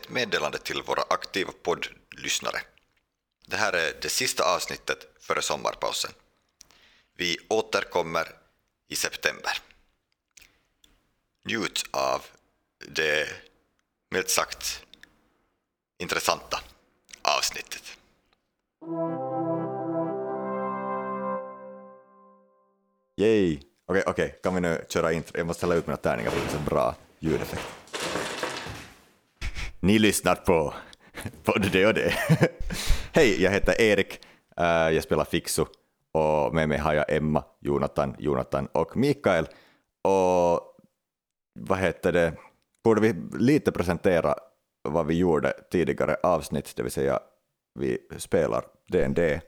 ett meddelande till våra aktiva poddlyssnare. Det här är det sista avsnittet före sommarpausen. Vi återkommer i september. Njut av det, milt sagt, intressanta avsnittet. Yay! Okej, okej, kan vi nu köra intro? Jag måste hälla ut mina tärningar för det är så bra ljudeffekt. Ni lyssnar på både det och det. Hej, jag heter Erik, eh, jag spelar Fixu och med mig har jag Emma, Jonathan, Jonathan och Mikael. Och vad heter det, borde vi lite presentera vad vi gjorde tidigare avsnitt, det vill säga vi spelar D&D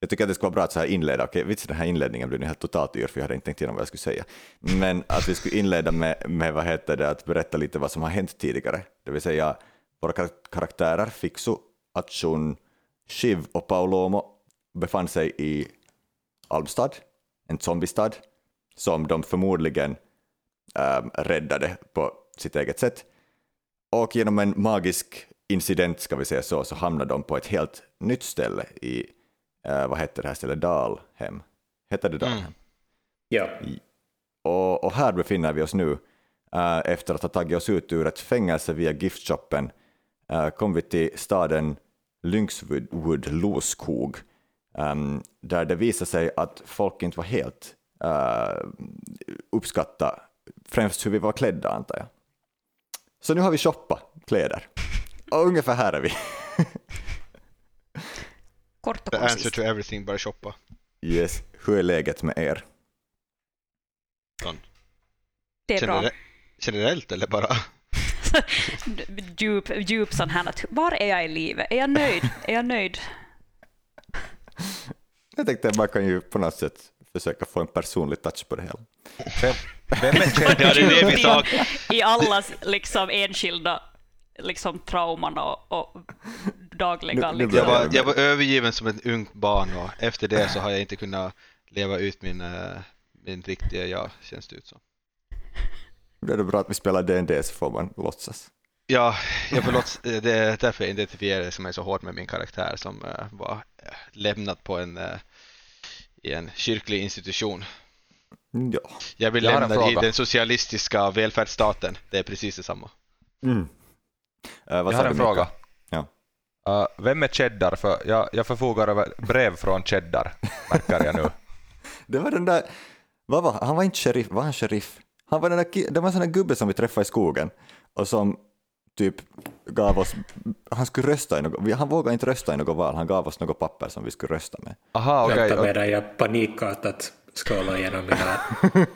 jag tycker att det skulle vara bra att så här inleda, okej, vits den här inledningen blev nu helt totalt yr, för jag hade inte tänkt igenom vad jag skulle säga. Men att vi skulle inleda med, med vad heter det, att berätta lite vad som har hänt tidigare. Det vill säga, våra karaktärer, Fixu, Atsun, Shiv och Paulomo befann sig i Almstad, en zombiestad, som de förmodligen ähm, räddade på sitt eget sätt. Och genom en magisk incident, ska vi säga så, så hamnade de på ett helt nytt ställe i uh, vad hette det här stället, Dalhem? Hette det Dalhem? Mm. Ja. Och, och, här befinner vi oss nu. Uh, efter att ha tagit oss ut ur ett fängelse via giftshoppen uh, kom vi till staden Lynxwood, Loskog, um, där det visade sig att folk inte var helt uh, uppskatta främst hur vi var klädda antar jag. Så nu har vi shoppat kläder. Och ungefär här är vi. Kort och The koncist. answer to everything, bara shoppa. Yes, hur är läget med er? Det är bra. Generellt eller bara? djup, djup sån här, att var är jag i livet? Är jag nöjd? Är jag nöjd? Jag tänkte att man kan ju på något sätt försöka få en personlig touch på det hela. Vem, vem är det är det vi sa. I allas liksom enskilda liksom trauman och, och dagliga. Liksom. Jag, var, jag var övergiven som ett ungt barn och efter det så har jag inte kunnat leva ut min, uh, min riktiga jag, känns det ut som. Det är det bra att vi spelar D&D så får man låtsas. Ja, jag får låtsas, det är därför jag identifierar mig så hårt med min karaktär som uh, var lämnad på en, i en kyrklig institution. Ja. Jag blir jag lämnad i den socialistiska välfärdsstaten, det är precis detsamma. Mm. Jag har en fråga. Uh, vem är Cheddar? För jag, jag förfogar över brev från Cheddar, märker jag nu. det var den där, vad var han? var inte sheriff, var han sheriff? Han var den där, det var en sån där gubbe som vi träffade i skogen och som typ gav oss, han skulle rösta i något, han vågade inte rösta i något val, han gav oss något papper som vi skulle rösta med. Aha, okej. Okay. Vänta medan jag panikartat scrollar igenom mina...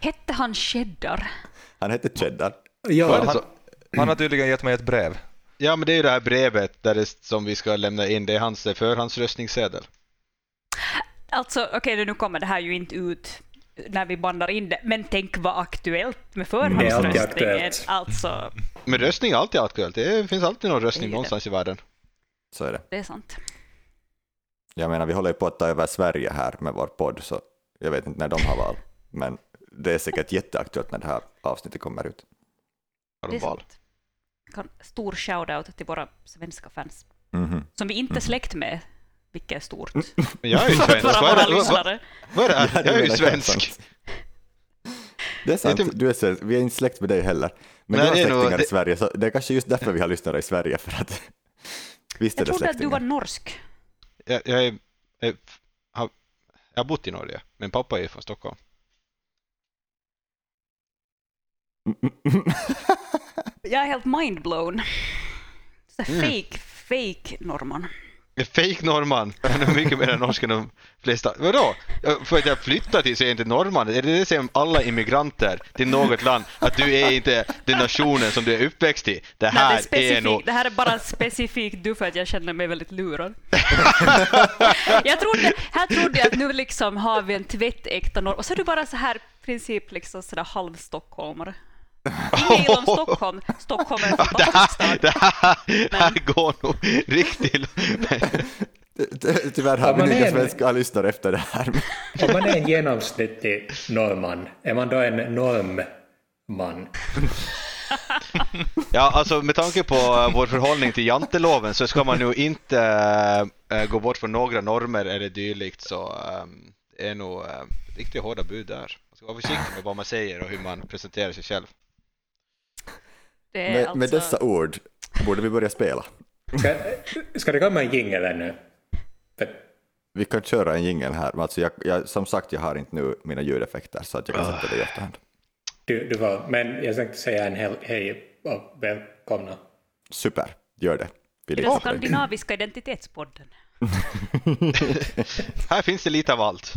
hette han Cheddar? Han hette Cheddar. Ja. Han, han har tydligen gett mig ett brev. Ja, men det är ju det här brevet där det, som vi ska lämna in. Det är hans förhandsröstningssedel. Alltså, okej, okay, nu kommer det här ju inte ut när vi bandar in det, men tänk vad aktuellt med förhandsröstningen. Alltså... Men röstning är alltid aktuellt. Det finns alltid någon röstning någonstans i världen. Så är det. Det är sant. Jag menar, vi håller ju på att ta över Sverige här med vår podd, så jag vet inte när de har val. Men det är säkert jätteaktuellt när det här avsnittet kommer ut. Har de val? Sant kan, stor shout-out till våra svenska fans. Mm -hmm. Som vi inte är släkt med, vilket är stort. Jag är ju svensk. Vad är det? Vad är det? Jag är ju svensk. Det är sant, du är svensk. vi är inte släkt med dig heller. Men Nej, du har släktingar nog... i Sverige, så det är kanske just därför vi har lyssnare i Sverige. För att, visst är jag det trodde att du var norsk. Jag, jag, är, jag, har, jag har bott i Norge, men pappa är från Stockholm. Jag är helt mindblown. Mm. fake, fake norrman. Fake norrman, han är mycket mer norsk än de flesta. Vadå? För att jag flyttade till så är jag inte norrman? Är det det som alla immigranter till något land? Att du är inte den nationen som du är uppväxt i? Det här, Nej, det är, är nog... Det här är bara specifikt du för att jag känner mig väldigt lurad. jag trodde, här trodde jag att nu liksom har vi en tvättäkta norr och så är du bara så här princip liksom sådär halvstockholmare. Inget illa om Stockholm. Stockholm är en fantastisk stad. Det här, det här går nog riktigt Tyvärr har vi inga svenska lyssnare efter det här. Om man är en genomsnittlig norrman, är man då en normman? Ja, alltså med tanke på uh, vår förhållning till janteloven så ska man nu inte uh, gå bort från några normer eller dylikt så det är nog uh, riktigt hårda bud där. Man ska vara försiktig med vad man säger och hur man presenterar sig själv. Med, alltså... med, dessa ord borde vi börja spela. Ska, ska det komma en jingel ännu? Vi kan köra en jingel här, men alltså jag, jag, som sagt jag har inte nu mina ljudeffekter så att jag kan sätta det i efterhand. Du, du var, men jag tänkte säga en hej och välkomna. Super, gör det. Vi den skandinaviska identitetspodden. här finns det lite av allt.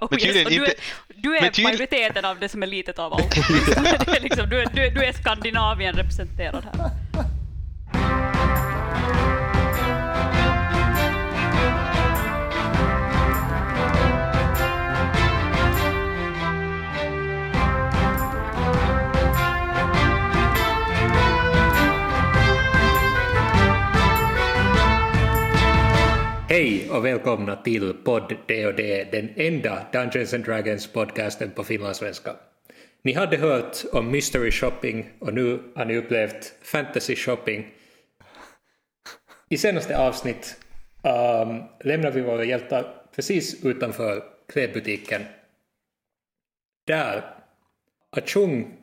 Oh, men yes, du är, du är majoriteten av det som är litet av allt. är liksom, du, du, du är Skandinavien representerad här. Hej och välkomna till podd D&D, den enda Dungeons and Dragons podcasten på finlandssvenska. Ni hade hört om mystery shopping och nu har ni upplevt fantasy shopping. I senaste avsnitt um, lämnade vi våra hjältar precis utanför klädbutiken. Där Achung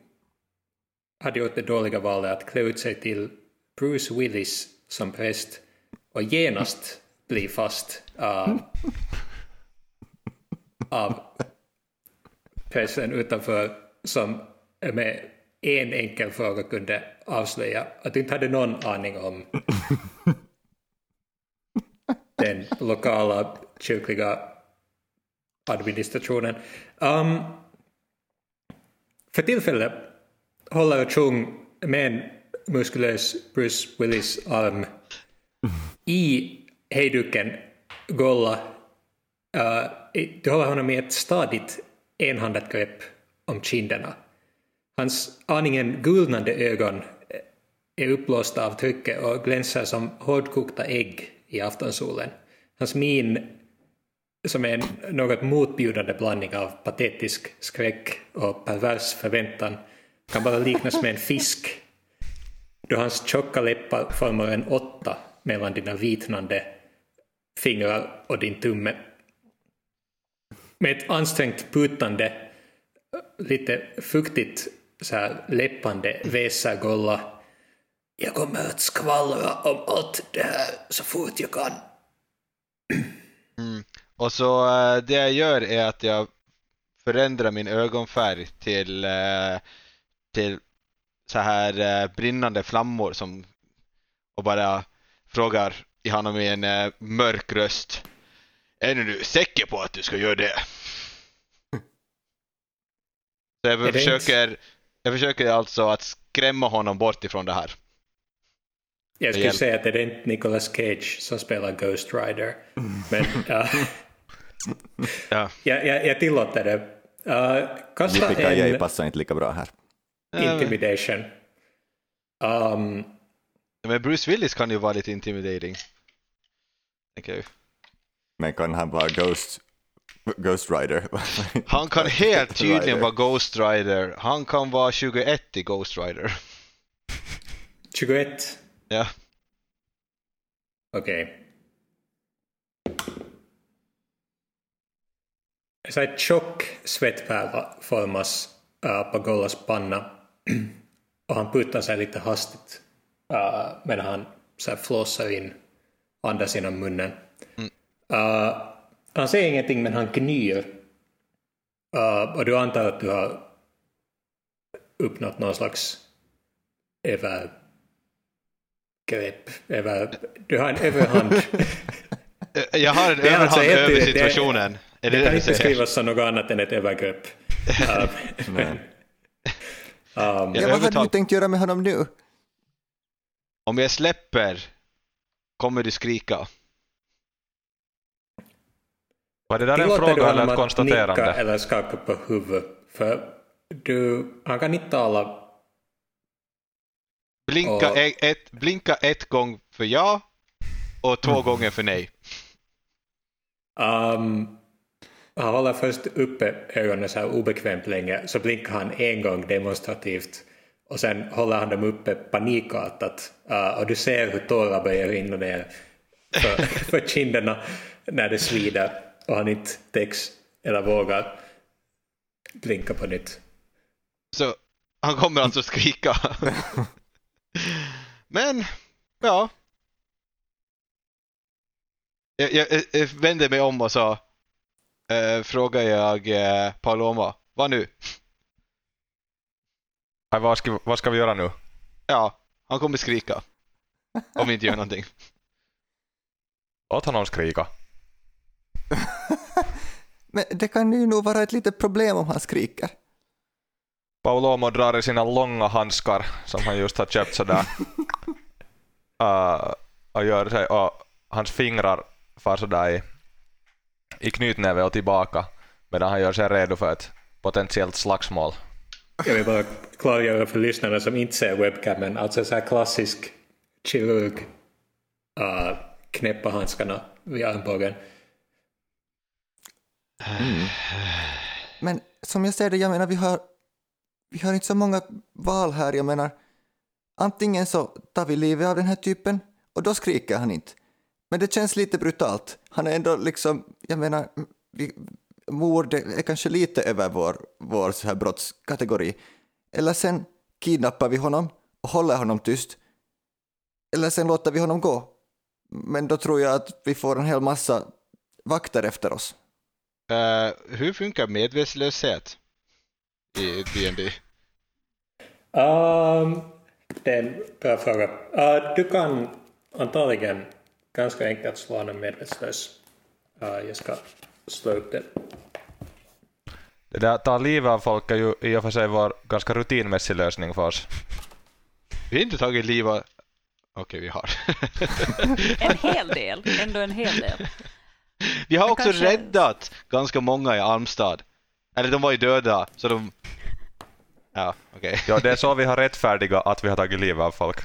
hade gjort det dåliga valet att klä ut sig till Bruce Willis som präst och genast bli fast uh, av pressen utanför som med en enkel fråga kunde avslöja att du inte hade någon aning om den lokala kyrkliga administrationen. Um, för tillfället håller Chung med en muskulös Bruce Willis arm i hejduken Golla, uh, du håller honom i ett stadigt enhandat grepp om kinderna. Hans aningen gulnande ögon äh, är uppblåsta av trycket och glänser som hårdkokta ägg i aftonsolen. Hans min, som är en något motbjudande blandning av patetisk skräck och pervers förväntan, kan bara liknas med en fisk då hans tjocka läppar formar en åtta mellan dina vitnande fingrar och din tumme. Med ett ansträngt putande, lite fuktigt så här läppande väser Golla. Jag kommer att skvallra om allt det här så fort jag kan. Mm. Och så eh, det jag gör är att jag förändrar min ögonfärg till, eh, till så här eh, brinnande flammor som och bara frågar i honom med en äh, mörk röst. Är du säker på att du ska göra det? Så jag försöker, jag försöker alltså att skrämma honom bort ifrån det här. Jag skulle säga att det är inte Nicolas Cage som spelar Ghost Rider. Men uh, ja. jag, jag, jag tillåter det. Uh, kasta en... passar inte lika bra här. Intimidation. Um, men Bruce Willis kan ju vara lite intimidating. Okay. Men kan han vara Ghost, Ghost Rider? Han kan helt tydligen vara Ghost Rider. Han kan vara 21 i Ghost Rider. 21? Ja. Okej. Okay. Så en tjock svettpärla formas uh, på Gollas panna och han puttar sig lite hastigt uh, medan han så här flåsar in andas genom munnen. Mm. Uh, han säger ingenting men han gnyr. Uh, och du antar att du har uppnått någon slags övergrepp. Över, du har en överhand. Jag har en överhand alltså över ett, situationen. Det, det, det kan inte skrivas som något annat än ett övergrepp. uh, um, ja, vad hade du tänkt göra med honom nu? Om jag släpper kommer du skrika. Var det där en fråga eller ett konstaterande? Nicka eller skaka på huvudet. För du, han kan inte tala. Blinka, och... ett, blinka ett gång för ja och två mm. gånger för nej. Um, han håller först uppe ögonen så här obekvämt länge, så blinkar han en gång demonstrativt och sen håller han dem uppe panikartat uh, och du ser hur tårar börjar rinna ner för, för kinderna när det svider och han inte täcks eller vågar blinka på nytt. Så han kommer alltså skrika. Men, ja. Jag, jag, jag vände mig om och så äh, frågade jag äh, Paloma, vad nu? Vad, ska, vad ska vi göra nu? Ja, han kommer skrika. Om vi inte gör någonting. Låt honom skrika. Men det kan ju nog vara ett litet problem om han skriker. Paulomo drar i sina långa handskar som han just har köpt sådär. uh, och gör sig, och hans fingrar far sådär i, i knytnäve och tillbaka medan han gör sig redo för ett potentiellt slagsmål. Jag vill bara klargöra för lyssnarna som inte ser webcamen, alltså så här klassisk kirurg uh, knäppa handskarna vid armbågen. Mm. Men som jag ser det, jag menar vi har, vi har inte så många val här, jag menar antingen så tar vi livet av den här typen och då skriker han inte. Men det känns lite brutalt. Han är ändå liksom, jag menar, vi, mord är kanske lite över vår, vår så här brottskategori. Eller sen kidnappar vi honom och håller honom tyst. Eller sen låter vi honom gå. Men då tror jag att vi får en hel massa vakter efter oss. Uh, hur funkar medvetslöshet i D&D? Um, det är en bra fråga. Uh, du kan antagligen ganska enkelt slå honom medvetslös. Uh, jag ska slå upp det. Det där ta livet av folk är ju i och för sig vår ganska rutinmässig lösning för oss. Vi har inte tagit livet av... Okej, vi har. en hel del, ändå en hel del. Vi har också kanske... räddat ganska många i Almstad. Eller de var ju döda, så de... Ja, okej. Okay. Ja, det är så vi har rättfärdiga att vi har tagit livet av folk.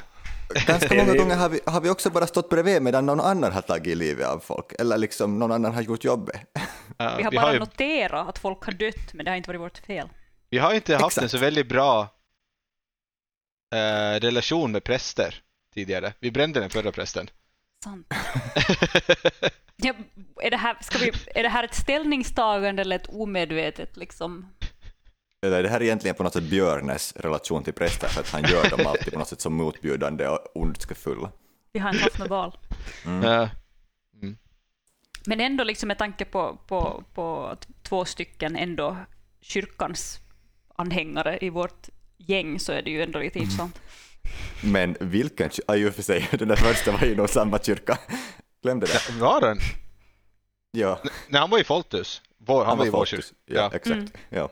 Ganska många gånger har vi, har vi också bara stått bredvid medan någon annan har tagit livet av folk, eller liksom någon annan har gjort jobbet. Uh, vi har vi bara har ju... noterat att folk har dött, men det har inte varit vårt fel. Vi har inte haft Exakt. en så väldigt bra uh, relation med präster tidigare. Vi brände den förra prästen. Sant. ja, är, det här, ska vi, är det här ett ställningstagande eller ett omedvetet liksom? Eller är det här egentligen på något sätt Björnes relation till präster för att han gör dem alltid på något sätt som motbjudande och ondskefulla? Vi har inte haft något val. Mm. Mm. Men ändå liksom med tanke på, på, på två stycken ändå kyrkans anhängare i vårt gäng så är det ju ändå lite mm. intressant. Men vilken kyrka? Ja, för sig, den där första var ju nog samma kyrka. Glömde det. Var den? Ja. Nej, han var i Foltus. Vår, han, han var i vår kyrka. Ja, ja, exakt. Mm. Ja.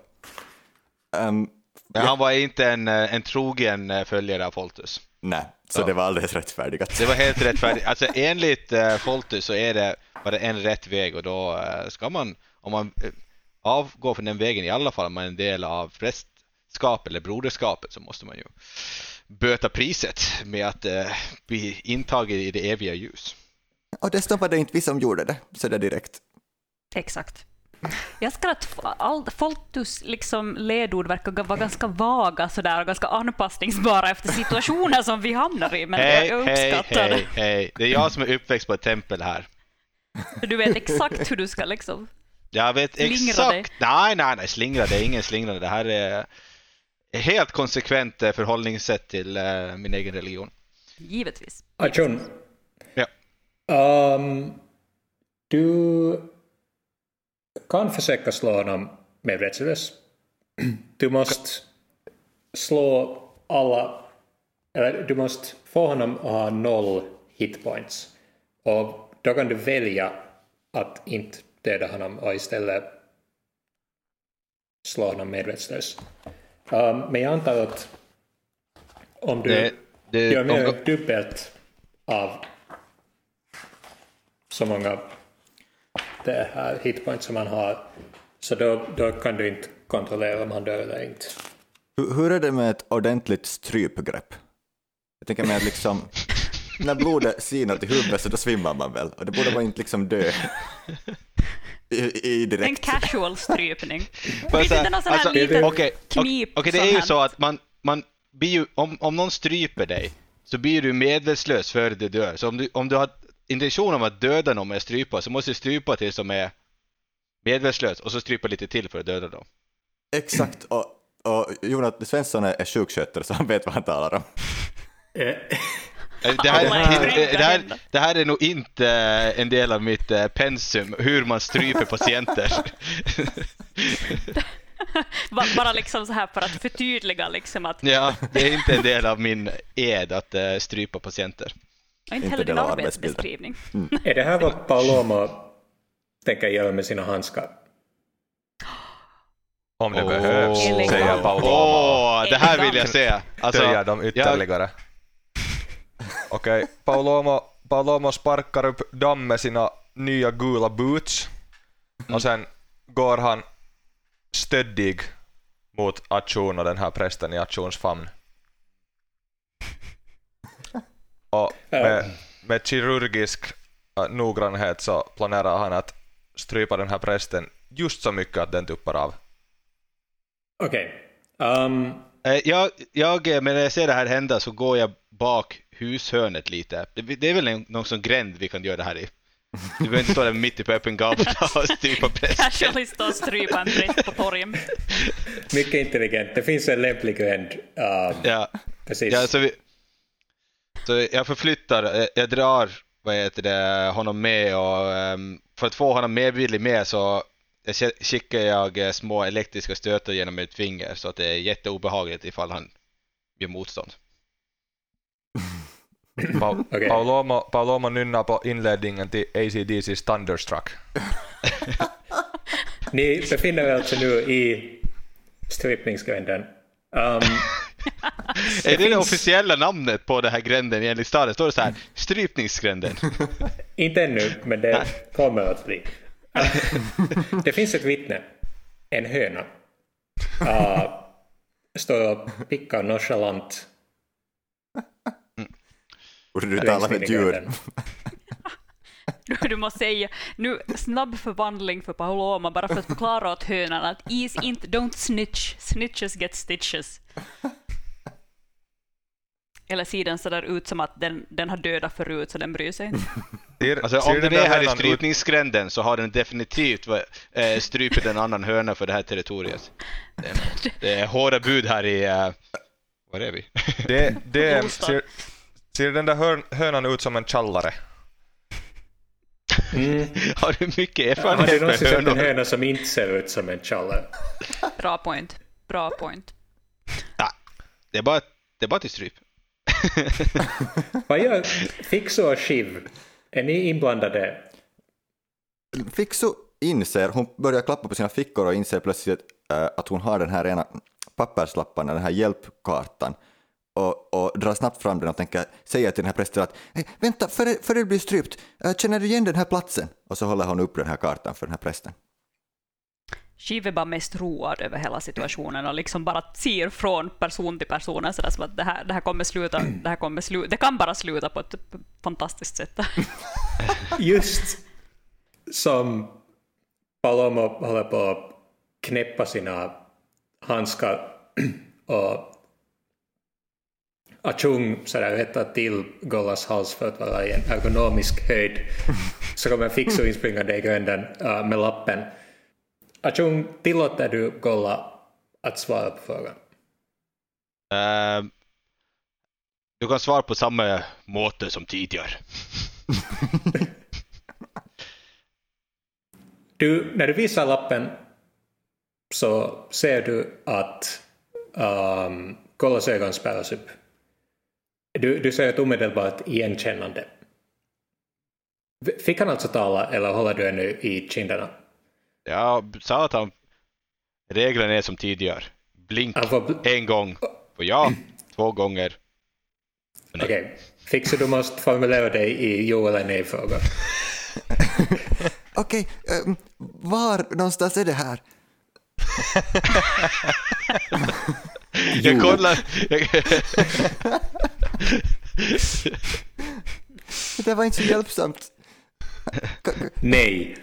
Um, Men han var inte en, en trogen eh, följare av Foltus. Nej, så ja. det var alldeles rättfärdigt. Det var helt rättfärdigt. Alltså enligt uh, Foltus så är det bara en rätt väg och då uh, ska man, om man uh, avgår från den vägen i alla fall, om man är en del av prästskap eller broderskapet så måste man ju böta priset med att uh, bli intagen i det eviga ljus. Och det stoppade inte vi som gjorde det, så det direkt. Exakt. Jag ska att all, Foltus liksom ledord verkar vara ganska vaga sådär, och ganska anpassningsbara efter situationer som vi hamnar i, men hey, jag uppskattar hej, hej, hej. Det är jag som är uppväxt på ett tempel här. Du vet exakt hur du ska liksom Jag vet exakt. Dig. Nej, nej, nej, slingra, det är ingen slingrande. Det här är helt konsekvent eh, förhållningssätt till uh, min egen religion. Givetvis. Ajun. Ja. Um, du kan försöka slå honom med rättslös. Du måste slå alla, eller du måste få honom att ha noll hitpoints. Och då kan du välja att inte döda honom och istället slå honom medvetslös. Um, men jag antar att om du det, det, gör mer än dubbelt av så många det här hitpoint som man har. Så då, då kan du inte kontrollera om han dör eller inte. Hur, hur är det med ett ordentligt strypgrepp? Jag tänker mig att liksom, när blodet sinar till huvudet så då svimmar man väl, och det borde man inte liksom dö i, i direkt. En casual strypning. Finns det någon sån här alltså, liten okay, knip? Okej, okay, det är ju så att man, man blir ju, om, om någon stryper dig så blir du medvetslös före du dör. Så om du, om du har intention om att döda någon med att strypa så måste du strypa till som är medvetslös och så strypa lite till för att döda dem. Exakt, och, och Jonas Svensson är sjukskötare så han vet vad han talar om. Eh, Eh, Det här, det, här, det här är nog inte en del av mitt eh, pensum, hur man stryper patienter. Ba- Bara liksom så här för att förtydliga liksom att, Ja, det är inte en del av min ed att eh, strypa patienter. Och inte heller din arbetsbeskrivning. är det här vad Palomo tänker göra med sina handskar? Om det Åh. behövs, Illegal. säger Paolo. Åh, det här vill jag se! Alltså, Töjer dem ytterligare. Okej, Paulomo, Paulomo sparkar upp damm med sina nya gula boots. Och sen går han stöddig mot Achun och den här prästen i Achuns famn. Och med, med kirurgisk äh, noggrannhet så planerar han att strypa den här prästen just så mycket att den tuppar av. Okej. Um, eh, jag, jag, eh, men när jag ser det här hända så går jag bak hushörnet lite. Det, det är väl en, någon sån gränd vi kan göra det här i. Du behöver inte stå där mitt i på öppen gata och strypa prästen. Casually stå och strypa en präst på torget. mycket intelligent. Det finns en lämplig gränd. Um, Ja. Precis. Ja, så, vi, så jag förflyttar, eh, jag drar vad heter det, honom med och ehm, för att få honom medvillig med så skickar jag eh, små elektriska stötar genom mitt finger så att det är jätteobehagligt ifall han gör motstånd. Pa- Okej. Paulomo, Paulomo nynnar på inledningen till ACDC's Thunderstruck. Ni befinner er alltså nu i strypningsgränden. Um, är det det officiella namnet på den här gränden enligt staden? Står det så här, strypningsgränden? inte ännu, men det kommer att bli. det finns ett vittne, en höna. Uh, står och pickar nonchalant Borde du tala med djur? du måste säga nu snabb förvandling för Paloma bara för att förklara åt hönan att is inte, don't snitch, snitches get stitches. Eller ser den sådär ut som att den, den har dödat förut så den bryr sig inte. Alltså om den där är här i strypningsgränden så har den definitivt äh, strypit en annan höna för det här territoriet. Det är, det är hårda bud här i... Uh, var är vi? Det, det, ser, ser den där hön, hönan ut som en tjallare? Mm. Har du mycket Har erfarenhet du med någonsin sett en hönor? höna som inte ser ut som en challe? Bra point. Bra point. Ja, det är bara, det är bara till stryp. Vad gör Fixo och Shiv? Är ni inblandade? Fixo inser, hon börjar klappa på sina fickor och inser plötsligt äh, att hon har den här ena papperslappen, den här hjälpkartan och, och drar snabbt fram den och tänker säga till den här prästen att hey, vänta, före, före du blir strypt, äh, känner du igen den här platsen? Och så håller hon upp den här kartan för den här prästen. Shiv är bara mest road över hela situationen och liksom bara ser från person till person sådär som att det här, det här kommer sluta, det här kommer sluta, det kan bara sluta på ett fantastiskt sätt. Just som Palomo håller på att knäppa sina handskar och Achung sådär rättar till Gollas hals för att vara i en ergonomisk höjd så kommer Fixo inspringande i gränden äh, med lappen. Achung, tillåter du Golla att svara på frågan? Ehm, du kan svara på samma måte som tidigare. Du, när du visar lappen så ser du att um, Gollas ögon spärras upp. Du, du ser ett omedelbart igenkännande. Fick han alltså tala eller håller du ännu i kinderna? Jag sa att han... Reglerna är som tidigare. Blink en gång för ja, två gånger. Okej, Fixer du måste formulera dig i jo eller nej-frågor. Okej, ähm, var någonstans är det här? Jag kollar... Det där var inte så hjälpsamt. Nej.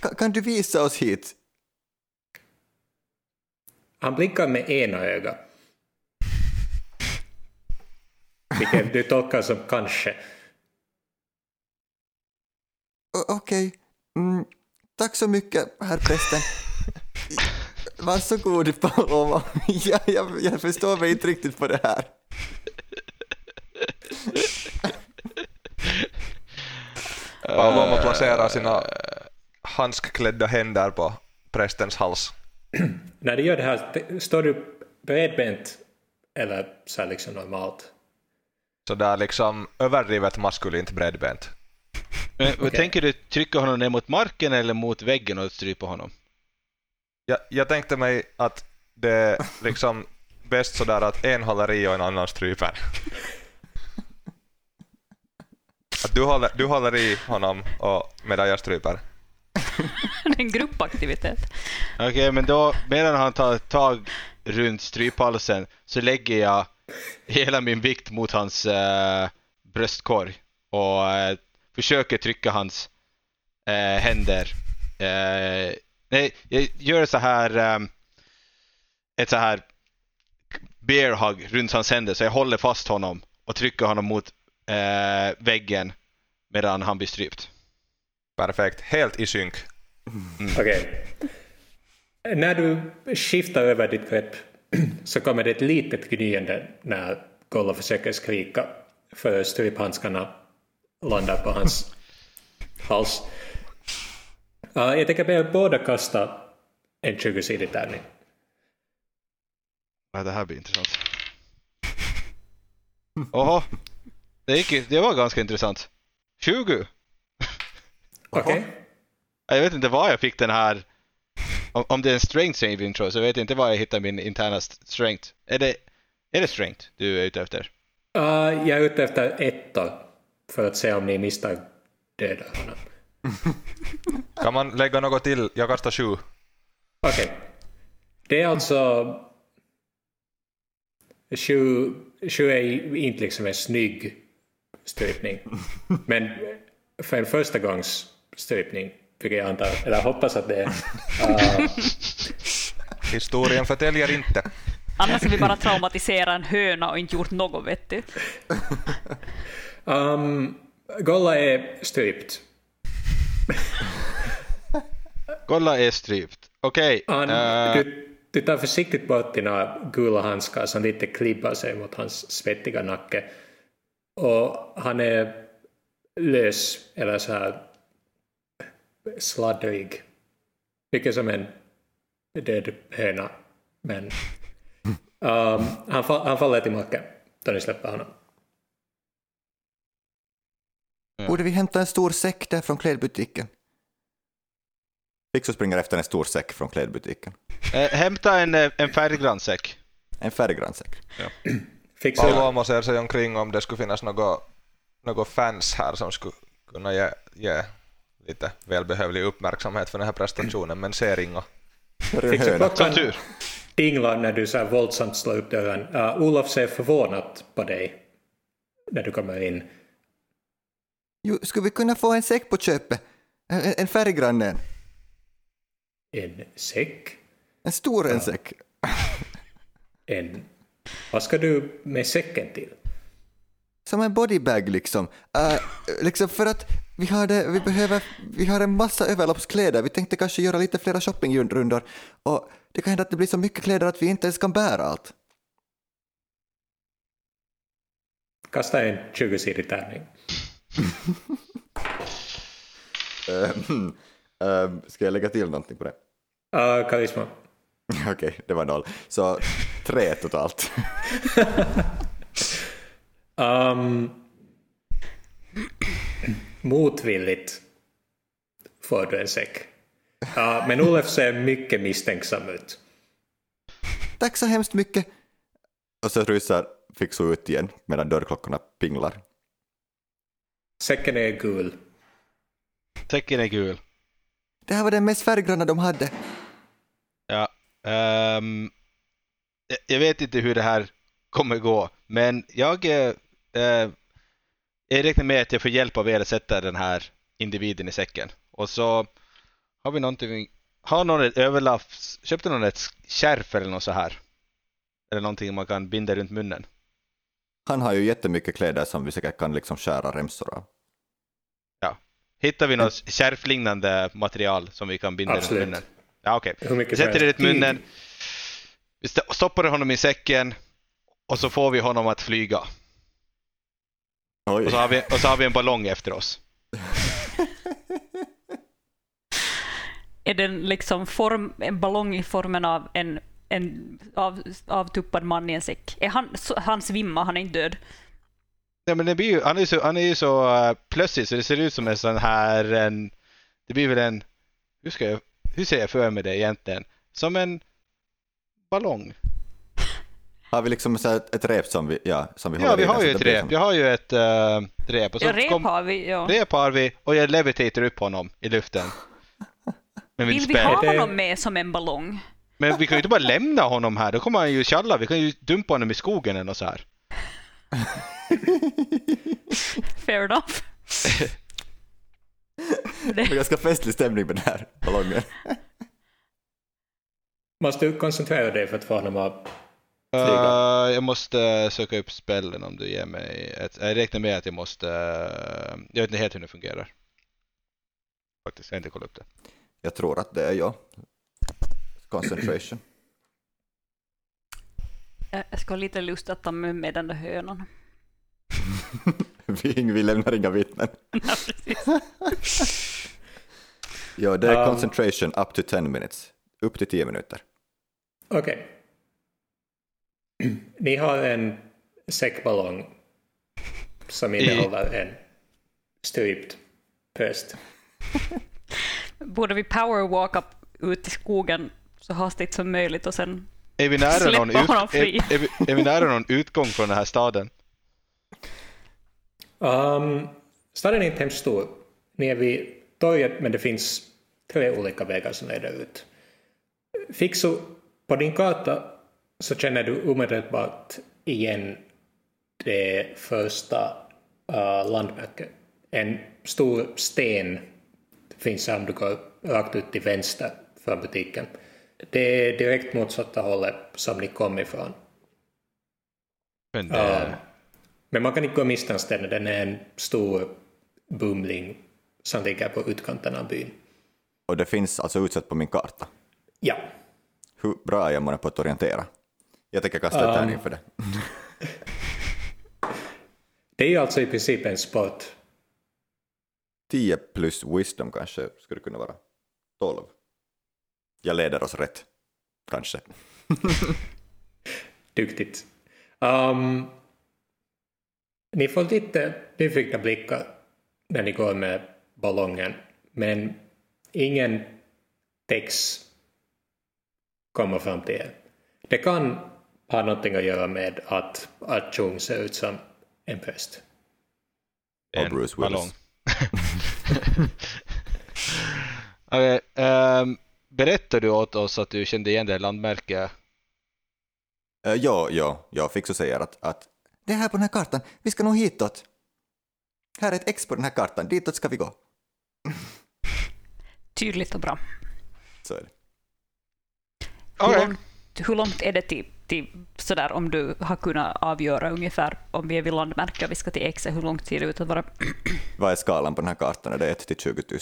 Ka- kan du visa oss hit? han blinkar med ena ögat. Vilket du tolkar som kanske. Okej. Mm, tack så mycket, herr prästen. Varsågod, Paloma. jag, jag, jag förstår mig inte riktigt på det här. Paloma placerar sina handskklädda händer på prästens hals. När du gör det här, står du bredbent eller så här liksom normalt? Så där liksom överdrivet maskulint bredbent. Men, Okej. Tänker du trycka honom ner mot marken eller mot väggen och strypa honom? Jag, jag tänkte mig att det är liksom bäst sådär att en håller i och en annan stryper. Att du håller, du håller i honom och medan jag stryper. Det är en gruppaktivitet. Okej, men då medan han tar tag runt stryphalsen så lägger jag hela min vikt mot hans eh, bröstkorg och eh, försöker trycka hans eh, händer. Nej, jag gör så här ett så här bear hug runt hans händer så jag håller fast honom och trycker honom mot eh, väggen medan han blir strypt. Perfekt, helt i synk. Okej. När du skiftar över ditt grepp så kommer det ett litet gnyende när Golla försöker skrika för stryphandskarna landar på hans hals. Uh, jag tänker be er båda kasta en 20-sidig tärning. Ja, det här blir intressant. Oho, det, gick, det var ganska intressant. 20! Okej? Jag vet inte var jag fick den här... Om, det är en strength saving throw så vet jag inte var jag hittar min interna st- strength. Är det, är det strength du är ute efter? Uh, jag är ute efter ettor för att se om ni misstag dödar honom. Kan man lägga något till? Jag kastar sju. Okej. Det är alltså... Sju, sju är inte liksom en snygg strypning. Men för en första gångs strypning, vilket jag antar, eller hoppas att det är. Uh, Historien förtäljer inte. Annars har vi bara traumatiserat en höna och inte gjort något vettigt. um, Golla är strypt. Kolla är strypt. Okej. Han, eh, du, du tar försiktigt bort dina gula handskar som lite klibbar sig mot hans svettiga nacke. Och han är lös, eller så här sladdrig. Mycket som en död höna. Men um, han, fa- han faller till marken då ni släpper honom. Borde vi hämta en stor säck där från klädbutiken? Fixo springer efter en stor säck från klädbutiken. eh, hämta en, eh, en färggrann säck. En färggrann säck. Fixa Paloma ser sig omkring om det skulle finnas något, något fans här som skulle kunna ge, ge lite välbehövlig uppmärksamhet för den här prestationen, men ser inga. fixa Som klockan dinglar när du så här våldsamt slår upp dörren. Uh, Olof ser förvånat på dig när du kommer in. Jo, skulle vi kunna få en säck på köpet? En, en färggrann en. En säck? En stor en säck. En... Vad ska du med säcken till? Som en bodybag liksom. Uh, liksom för att vi har, det, vi, behöver, vi har en massa överloppskläder. Vi tänkte kanske göra lite flera shoppingrundor. Och det kan hända att det blir så mycket kläder att vi inte ens kan bära allt. Kasta en 20-sidig tärning. Uh, ska jag lägga till någonting på det? Uh, karisma. Okej, det var noll. Så tre totalt. Um, motvilligt får du en säck. Uh, men Olof ser mycket misstänksam ut. Tack så hemskt mycket. Och så rusar Fixo ut igen medan dörrklockorna pinglar. Säcken är gul. Säcken är gul. Det här var den mest färggranna de hade. Ja. ehm, jag- vet inte hur det här kommer gå, men jag, eh, eh, jag räknar med att jag får hjälp av er att sätta den här individen i säcken. Och så har vi någonting, har någon ett överlapp, köpte någon ett skärf eller något så här? Eller någonting man kan binda runt munnen? Han har ju jättemycket kläder som vi säkert kan liksom skära remsor av. Hittar vi något skärfliknande material som vi kan binda Absolut. runt munnen? Ja, okej. Vi sätter det runt munnen, vi st- stoppar honom i säcken och så får vi honom att flyga. Och så har vi, och så har vi en ballong efter oss. Är den liksom form, en ballong i formen av en, en av, avtuppad man i en säck? Är han, han svimmar, han är inte död. Ja, men det blir ju, han är ju så, han är ju så uh, plötslig så det ser ut som en sån här, en, det blir väl en, hur ska jag, hur ser jag för mig det egentligen? Som en ballong. Har vi liksom så ett rep som vi, ja, som vi Ja, håller vi i har ju ett rep. som- Jag har ju ett uh, rep. Och så Ja, rep kom, har vi. Ja. rep har vi och jag levitator upp honom i luften. Mitt Vill vi spel. ha honom med som en ballong? Men vi kan ju inte bara lämna honom här, då kommer han ju tjalla. Vi kan ju dumpa honom i skogen eller något så här. Fair enough. Det är ganska festlig stämning med den här ballongen. Måste du koncentrera dig för att få honom att Uh, Flyga. jag måste söka upp spellen om du ger mig ett... Jag räknar med att jag måste... jag vet inte helt hur det fungerar. Faktiskt, jag har inte kollat upp det. Jag tror att det är jag. Concentration. Jag ska ha lite lust att ta med mig den där hönan. vi, vi lämnar inga vittnen. Ja, det är Um. concentration up to 10 minutes. Upp till 10 minuter. Okej. Ni har en säckballong som innehåller en strypt präst. Borde vi powerwalka ut i skogen så hastigt som möjligt och sen Är vi nära, Släppa någon, ut, honom fri. är, är, vi, är vi nära någon utgång från den här staden? Um, staden är inte hemskt stor. Ni är vid torget, men det finns tre olika vägar som leder ut. Fixo, på din karta så känner du omedelbart igen det första uh, landmärket. En stor sten finns här om du går rakt ut till vänster från butiken. Det är direkt motsatta hållet som ni kom ifrån. Men det, Men man kan inte gå miste om stället. Den är en stor bumling som ligger på utkanten av byn. Och det finns alltså utsett på min karta. Ja. Hur bra är jag på att orientera? Jag tänker kasta Um. tärning för det. Det är ju alltså i princip en sport. 10 plus wisdom kanske skulle kunna vara 12. Jag leder oss rätt. Kanske. Duktigt. Um, ni får lite nyfikna blickar när ni går med ballongen, men ingen text kommer fram till er. Det kan ha någonting att göra med att, att Chung ser ut som en präst. en Bruce Willis. ballong. Okej, ehm, berättar du åt oss att du kände igen det landmärket? Uh, ja, ja, jag fick så säga att, att det är här på den här kartan, vi ska nog hitåt. Här är ett X på den här kartan, ditåt ska vi gå. tydligt och bra. Så är det. Hur, långt, hur långt är det till, till sådär om du har kunnat avgöra ungefär om vi är vid landmärke och vi ska till Exe, hur långt ser det ut att vara? Vad är skalan på den här kartan? Är det 1 till 20 000?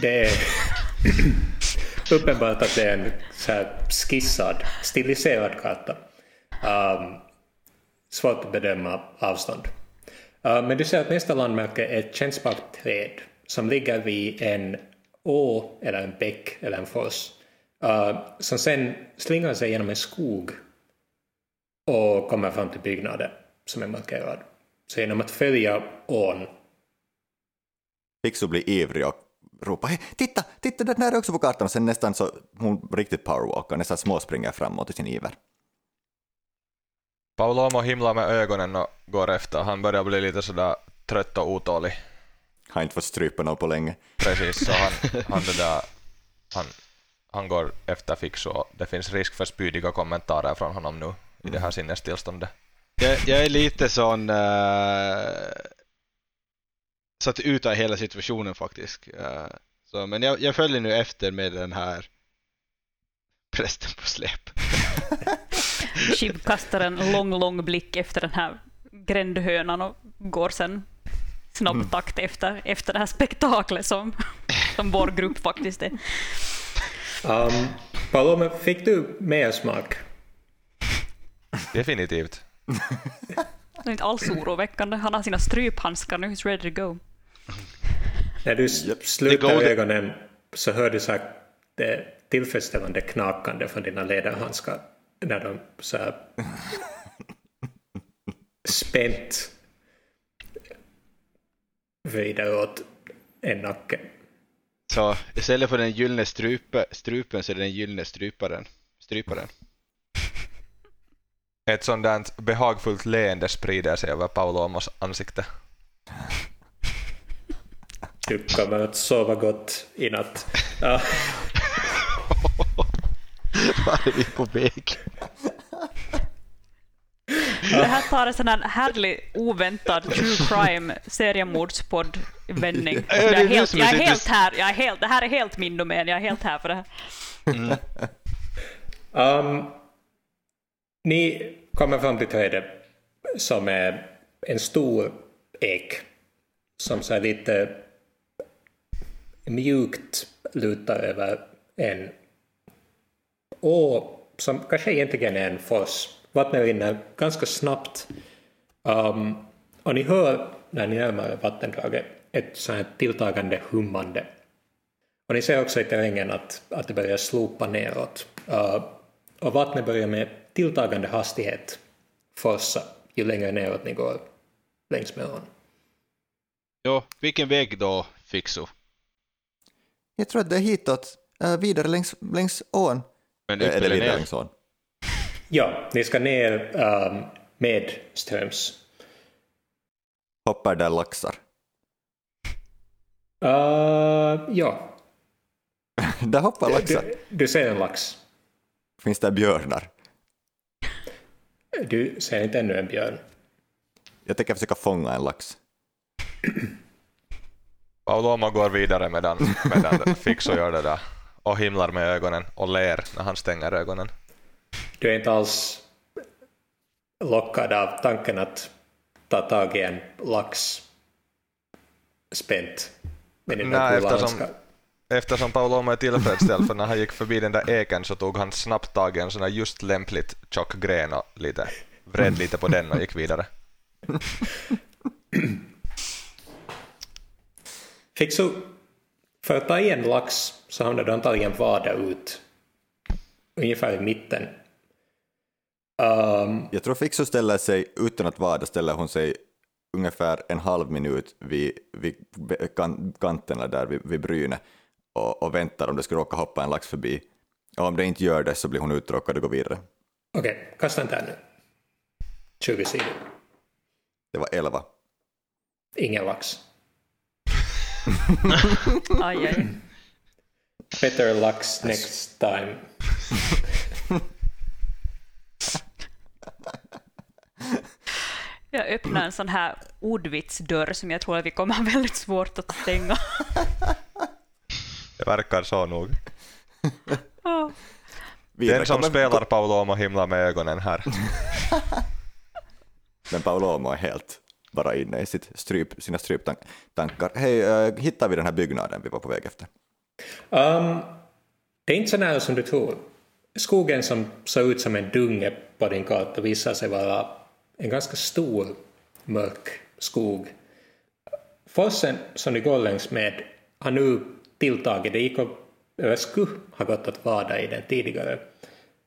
Det är uppenbart att det är en så här skissad, stiliserad karta. Um, svårt att bedöma avstånd. Uh, men du ser att nästa landmärke är ett kännbart träd som ligger vid en å eller en bäck eller en fors uh, som sen slingrar sig genom en skog och kommer fram till byggnaden som är markerad. Så genom att följa ån Fixo blir ivrig och ropar hej, titta, titta, den där är också på kartan och sen nästan så hon riktigt powerwalkar, nästan småspringer framåt i sin iver. Paulomo himlar med ögonen och går efter. Han börjar bli lite sådär trött och otålig. Har inte fått strypa någon på länge. Precis, så han, han, det där, han, han går efter Fix och det finns risk för spydiga kommentarer från honom nu i det här sinnestillståndet. Jag, jag är lite sån... Uh, satt ut av hela situationen faktiskt. Uh, Så, men jag, jag följer nu efter med den här prästen på släp. Shiv kastar en lång, lång blick efter den här grändhönan och går sen snabb takt efter, efter det här spektaklet som, som vår grupp faktiskt är. Um, Paloma, fick du mer smak? Definitivt. Det är inte alls oroväckande. Han har sina stryphandskar nu, he's ready to go. När du sluter ögonen så hör du så här, det tillfredsställande knakande från dina läderhandskar när de så här spänt vrider åt en nacke. Så istället för den gyllene strupe, strupen så är det den gyllene stryparen. stryparen. Ett där behagfullt leende sprider sig över Paulomos ansikte. Du kommer att sova gott i natt. Ja, Var är vi på väg? Det här tar en sån här härlig, oväntad true crime seriemordspodd-vändning. Jag är helt, jag är helt här, jag är helt, det här är helt min domän, jag är helt här för det här. Um, ni kommer fram till trädet som är en stor ek som så lite mjukt lutar över en å som kanske egentligen är en fors. Vattnet rinner ganska snabbt um, och ni hör när ni närmar er vattendraget ett så här tilltagande hummande. Och ni ser också i terrängen att, att det börjar slopa neråt. Uh, och vattnet börjar med tilltagande hastighet forsa ju längre neråt ni går längs med ån. Jo, vilken väg då, Fixo? Jag tror att det är hitåt, äh, vidare längs, längs ån. Men är det eller vidare ner? längs ån? Ja, ni ska ner um, medströms. Hoppar där laxar. Uh, ja, där hoppar laxar. du, du ser en lax. Finns det björnar? Du ser inte ännu en björn. Jag tänker försöka fånga en lax. Pauloma går vidare medan, medan Fixo gör det där och himlar med ögonen och ler när han stänger ögonen. Du är inte alls lockad av tanken att ta tag i en lax spänt med dina Nej, eftersom- handskar. Eftersom Pauloma är tillfredsställd för när han gick förbi den där eken så tog han snabbt tag i en sån här just lämpligt tjock gren och lite, vred lite på den och gick vidare. Fixu, för att ta i en lax så hamnar du antagligen vada ut. Ungefär i mitten. Um, Jag tror Fixo ställer sig, utan att vada, ställer hon sig ungefär en halv minut vid, vid kan, kanterna där vid, vid brynet och, och väntar om det skulle råka hoppa en lax förbi. Och om det inte gör det så blir hon uttråkad och går vidare. Okej, kasta en tärning. 20 sidor. Det var elva. Ingen lax. Aj, aj. Better lax next time. Jag öppnar en sån här ordvitsdörr som jag tror att vi kommer ha väldigt svårt att stänga. Det verkar så nog. Vidare Den som spelar Pauloma himlar med ögonen här. Men Paolomo är helt bara inne i sitt stryp, sina stryptankar. Hej, äh, hittar vi den här byggnaden vi var på väg efter? Um, det är inte så nära som du tror. Skogen som såg ut som en dunge på din karta visar sig vara ganska stor mörk skog. Forsen som ni går längs med har nu tilltagit. Det gick att, eller skulle ha gått att vada i den tidigare.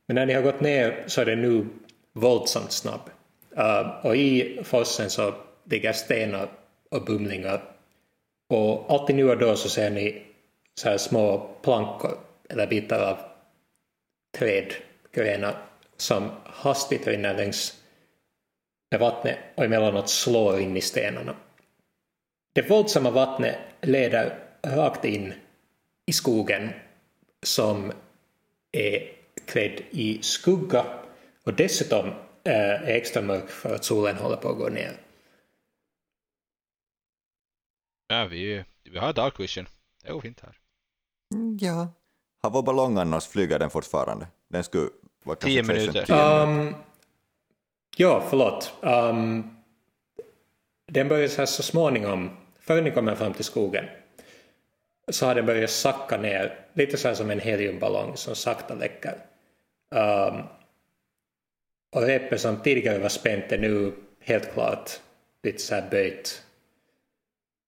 Men när ni har gått ner så är det nu våldsamt snabb. Uh, och i forsen så ligger stenar och bumlingar och alltid nu och då så ser ni så här små plankor eller bitar av trädgrenar som hastigt rinner längs med vattnet och emellanåt slår in i stenarna. Det våldsamma vattnet leder rakt in i skogen som är klädd i skugga och dessutom eh, är extra mörk för att solen håller på att gå ner. Ja, vi, vi har dark vision. Det går fint här. Mm, Ja. Har vår ballong annars flyger den fortfarande? Den skulle vara Tio concentration minuter. tio Um, ja, förlåt. Um, den börjar så så småningom, före ni kommer fram till skogen, så har den börjat sacka ner, lite så här som en heliumballong som sakta läcker. Um, och repet som tidigare var spänt är nu helt klart lite så här böjt.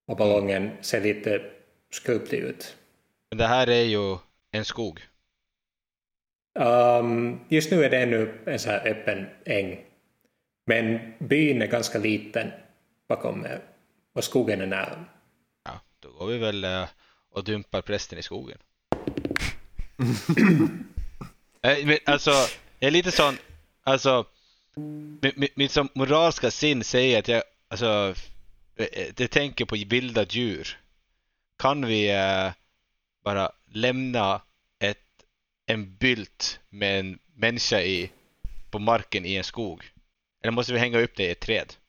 Och ballongen ser lite skruplig ut. Men det här är ju en skog. Um, just nu är det ännu en så här öppen äng. Men byn är ganska liten bakom er och skogen är nära. Ja, då går vi väl eh, och dumpar prästen i skogen. Eh, men alltså, jag är lite sån, alltså, mitt, mitt, som moraliska sin säger att jag, alltså, eh, det tänker på vilda djur. Kan vi eh, bara lämna ett, en bylt med en människa i, på marken i en skog? Eller måste vi hänga upp det i ett träd?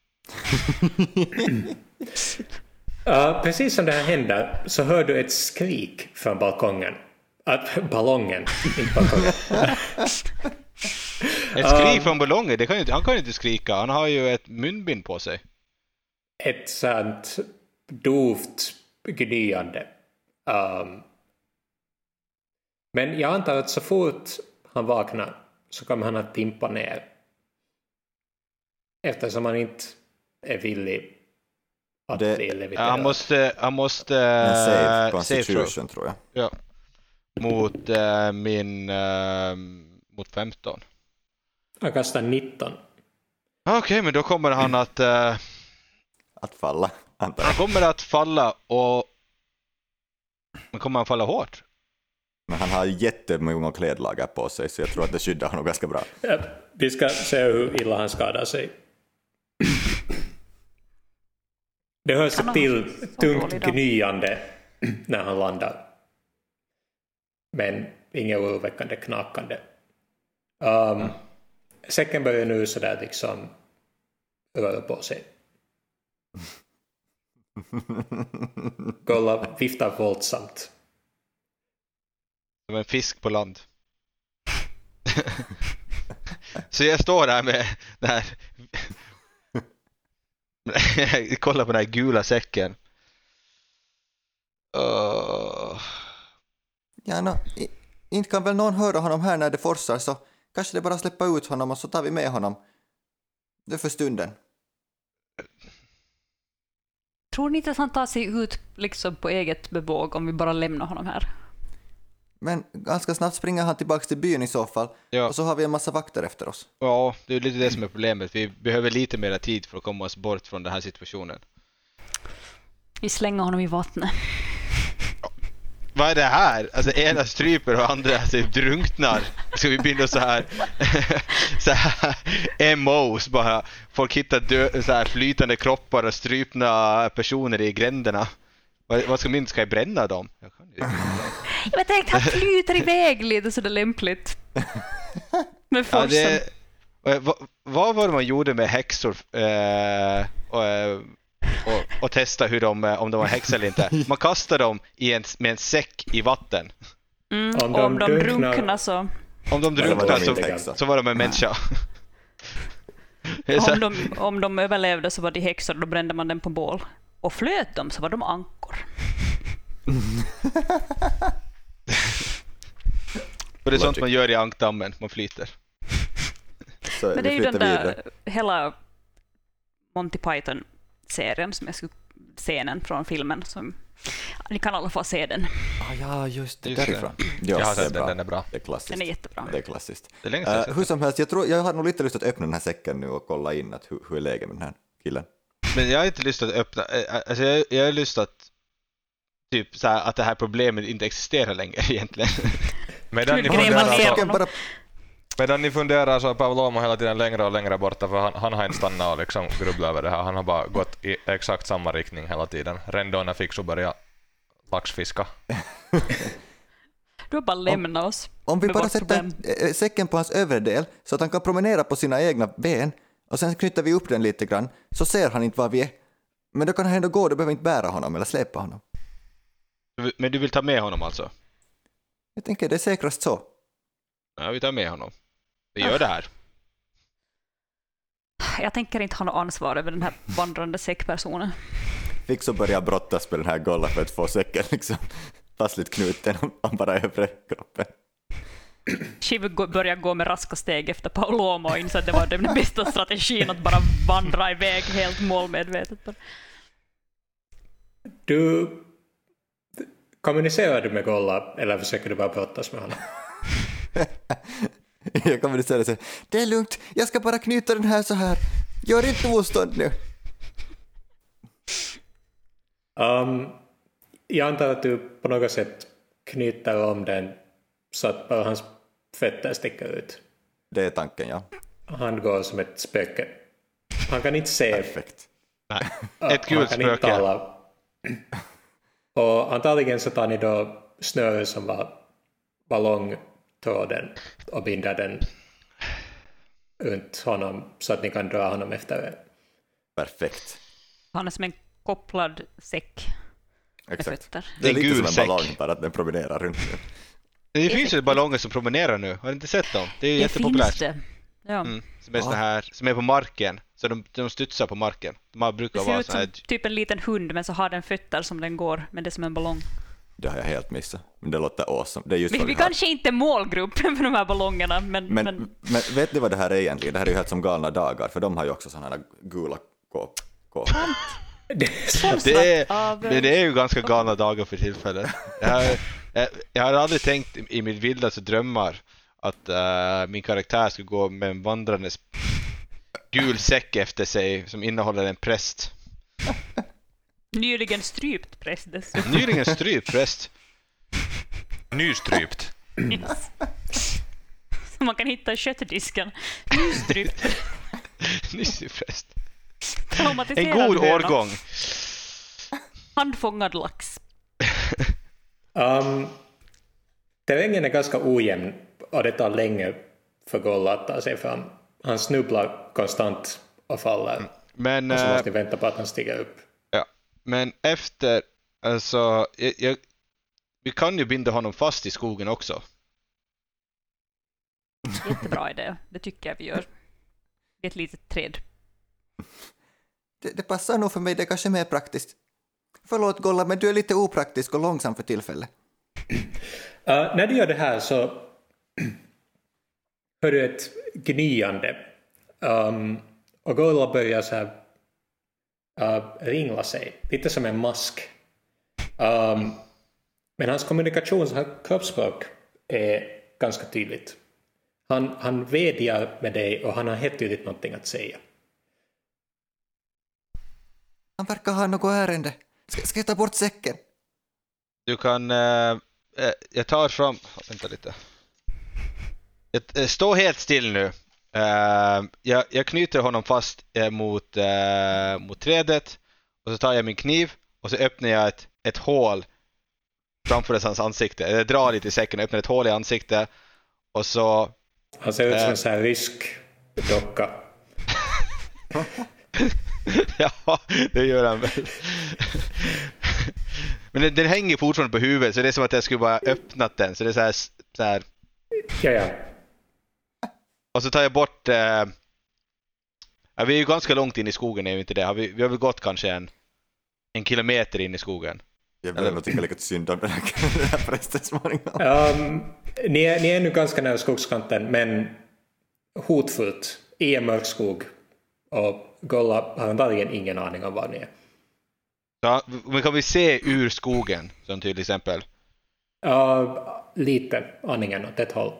Uh, precis som det här händer så hör du ett skrik från balkongen. Att ballongen, inte balkongen. Ett skrik från ballongen, det kan inte- han kan ju inte skrika, han har ju ett munbind på sig. ett sånt dovt gnyande. Um, men jag antar att så fort han vaknar så kommer han att dimpa ner. Eftersom han inte är villig att Det- bli leviterad. han måste, han måste En save save throw. constitution tror jag. Ja. Mot äh, min, äh, mot 15. Han kastar 19. Okej, men då kommer han att, äh, Att falla, antar han kommer att falla och, men kommer han falla hårt? Men han har jättemånga klädlager på sig så jag tror att det skyddar honom ganska bra. Ja, Vi ska se hur illa han skadar sig. Det hörs har till tungt gnyande när han landar. Men inget oroväckande knakande. Um, säcken börjar nu sådär liksom röra på sig. Gulla viftar våldsamt. Som en fisk på land. Så jag står där med den här... Kolla på den här gula säcken. Åh. Ja, no, i, inte kan väl någon höra honom här när det forsar så kanske det bara släppa ut honom och så tar vi med honom. Det är för stunden. Tror ni inte att han tar sig ut liksom på eget bevåg om vi bara lämnar honom här? Men ganska snabbt springer han tillbaks till byn i så fall Ja. och så har vi en massa vakter efter oss. Ja, det är lite det som är problemet. Vi behöver lite mer tid för att komma oss bort från den här situationen. Vi slänger honom i vattnet. Vad är det här? Alltså ena stryper och andra typ drunknar. Ska vi binda så här, så här MOs bara. Folk hittar dö, så här flytande kroppar och strypna personer i gränderna. Vad, vad ska min, ska jag bränna dem? Jag kan ju. Jag tänkte han flyter iväg lite så det är lämpligt. Med Ja, det, och, vad, vad var det man gjorde med häxor eh, och, eh, och, och testa hur de, eh, om de var häxor eller inte? Man kastade dem i en, med en säck i vatten. Mm, Om de om de drunknar- drunknar så... Om de de så, så var de en människa. Om de, om de överlevde så var de häxor, då brände man dem på bål. Och flöt de så var de ankor. Och det är sånt man gör i ankdammen, man flyter. Så Men det är ju den där vidare. hela Monty Python-serien, som jag skulle, scenen från filmen. Som, ni kan alla fall se den. Ah, ja, just det. Just det. Därifrån. Jag har det är sett den, bra. den är bra. Det är klassiskt. Den är jättebra. Det är klassiskt. Det är länge sedan jag sett hur som helst, jag, tror, jag har nog lite lust att öppna den här säcken nu och kolla in att hur, hur är läget med den här killen. Men jag har inte att öppna, eh, alltså jag, jag har att typ så här, att det här problemet inte existerar längre egentligen. Medan ni, funderar så, medan ni funderar så är Pavlomo hela tiden längre och längre borta för han, han har inte stannat och liksom grubblat över det här. Han har bara gått i exakt samma riktning hela tiden. När Fixo började laxfiska. Du har bara lämnat oss. om vi bara sätter eh, säcken på hans övre del så att han kan promenera på sina egna ben och sen knyter vi upp den lite grann så ser han inte var vi är. Men då kan han ändå gå, du behöver inte bära honom eller släpa honom. Men du vill ta med honom alltså? Jag tänker det är säkrast så. Ja, vi tar med honom. Vi gör det här. Jag tänker inte ha något ansvar över den här vandrande säckpersonen. Fick så börja brottas med den här Golla för att få säcken liksom fastligt knuten om bara övre kroppen. Shiv började gå med raska steg efter Paulomo och insåg att det var den bästa strategin att bara vandra iväg helt målmedvetet. Du... Kommunicerar du med Golla eller försöker du bara brottas med honom? Jag kommer att säga så här, det är lugnt, jag ska bara knyta den här så här. Gör inte motstånd nu. Um, jag antar att du på något sätt knyter om den så att bara hans fötter sticker ut. Det är tanken, ja. Han går som ett spöke. Han kan inte se. Perfekt. Nej. Ett gult kan inte spöke. tala. Och antagligen så tar ni då snöret som var ballongtråden och binder den runt honom så att ni kan dra honom efter er. Perfekt. Han är som en kopplad säck med Exakt. fötter. Det är En lite gul som en säck. ballong bara att den promenerar runt. Det finns ju ballonger som promenerar nu. Har du inte sett dem? Det är ju Det jättepopulärt. finns det. Ja. Mm, som är såna här, som är på marken. Så de, de studsar på marken. De brukar Det ser vara ut såna här... som typ en liten hund men så har den fötter som den går, men det är som en ballong. Det har jag helt missat. Men det låter awesome. Det är just Vi, vi kanske inte är målgruppen för de här ballongerna, men, Men, men, men vet ni vad det här är egentligen? Det här är ju helt som galna dagar, för de har ju också sådana här gula kåp. kåp. Det är, av- men det är ju ganska galna dagar för tillfället. Jag, har- jag, har aldrig tänkt i, mitt vildaste drömmar att eh, min karaktär skulle gå med en vandrande sp- gul säck efter sig som innehåller en präst. nyligen strypt präst dessutom. Nyligen strypt präst. Nystrypt. Yes. Som man kan hitta i köttdisken. Nystrypt. Nyss präst. En god årgång. Handfångad lax. Um, terrängen är ganska ojämn och det tar länge för Golla att ta sig fram. Han snubblar konstant och faller. Men, Och så eh, måste ni vänta på att han stiger upp. ja, men efter, alltså, jag, jag, vi kan ju binda honom fast i skogen också. Jättebra idé. Det tycker jag vi gör. I ett litet träd. Det, det passar nog för mig, det är kanske mer praktiskt. Förlåt Golla, men du är lite opraktisk och långsam för tillfället. Uh, när du gör det här så hör du ett gnyande. Um, och Gola börjar så här uh, ringla sig, lite som en mask. Um, men hans kommunikation, hans kroppsspråk är ganska tydligt. Han, han vädjar med dig och han har helt tydligt någonting att säga. Han verkar ha något ärende. Ska, ska jag ta bort säcken? Du kan, eh, eh, jag tar fram, vänta lite. Jag, eh, stå helt still nu. Eh, jag, jag knyter honom fast eh, mot, eh, mot trädet och så tar jag min kniv och så öppnar jag ett, ett hål framför hans ansikte. Jag drar lite i säcken och öppnar ett hål i ansiktet och så Han ser ut som Äh. en sån här rysk docka. ja, det gör han väl. Men den, den hänger fortfarande på huvudet så det är som att jag skulle bara öppnat den. Så det är så här, så här Ja, ja. Och så tar jag bort... Eh, ja, vi är ju ganska långt in i skogen, är ju inte det? Har vi, vi har väl gått kanske en, en kilometer in i skogen. Jag börjar nog tycka lite synd om den här, den här prästen småningom. Um, ni, är, ni är nu ganska nära skogskanten, men hotfullt i en mörk skog. Och Golla har antagligen ingen aning om var ni är. Så, men kan vi se ur skogen, som till exempel? Uh, lite, aningen åt ett håll.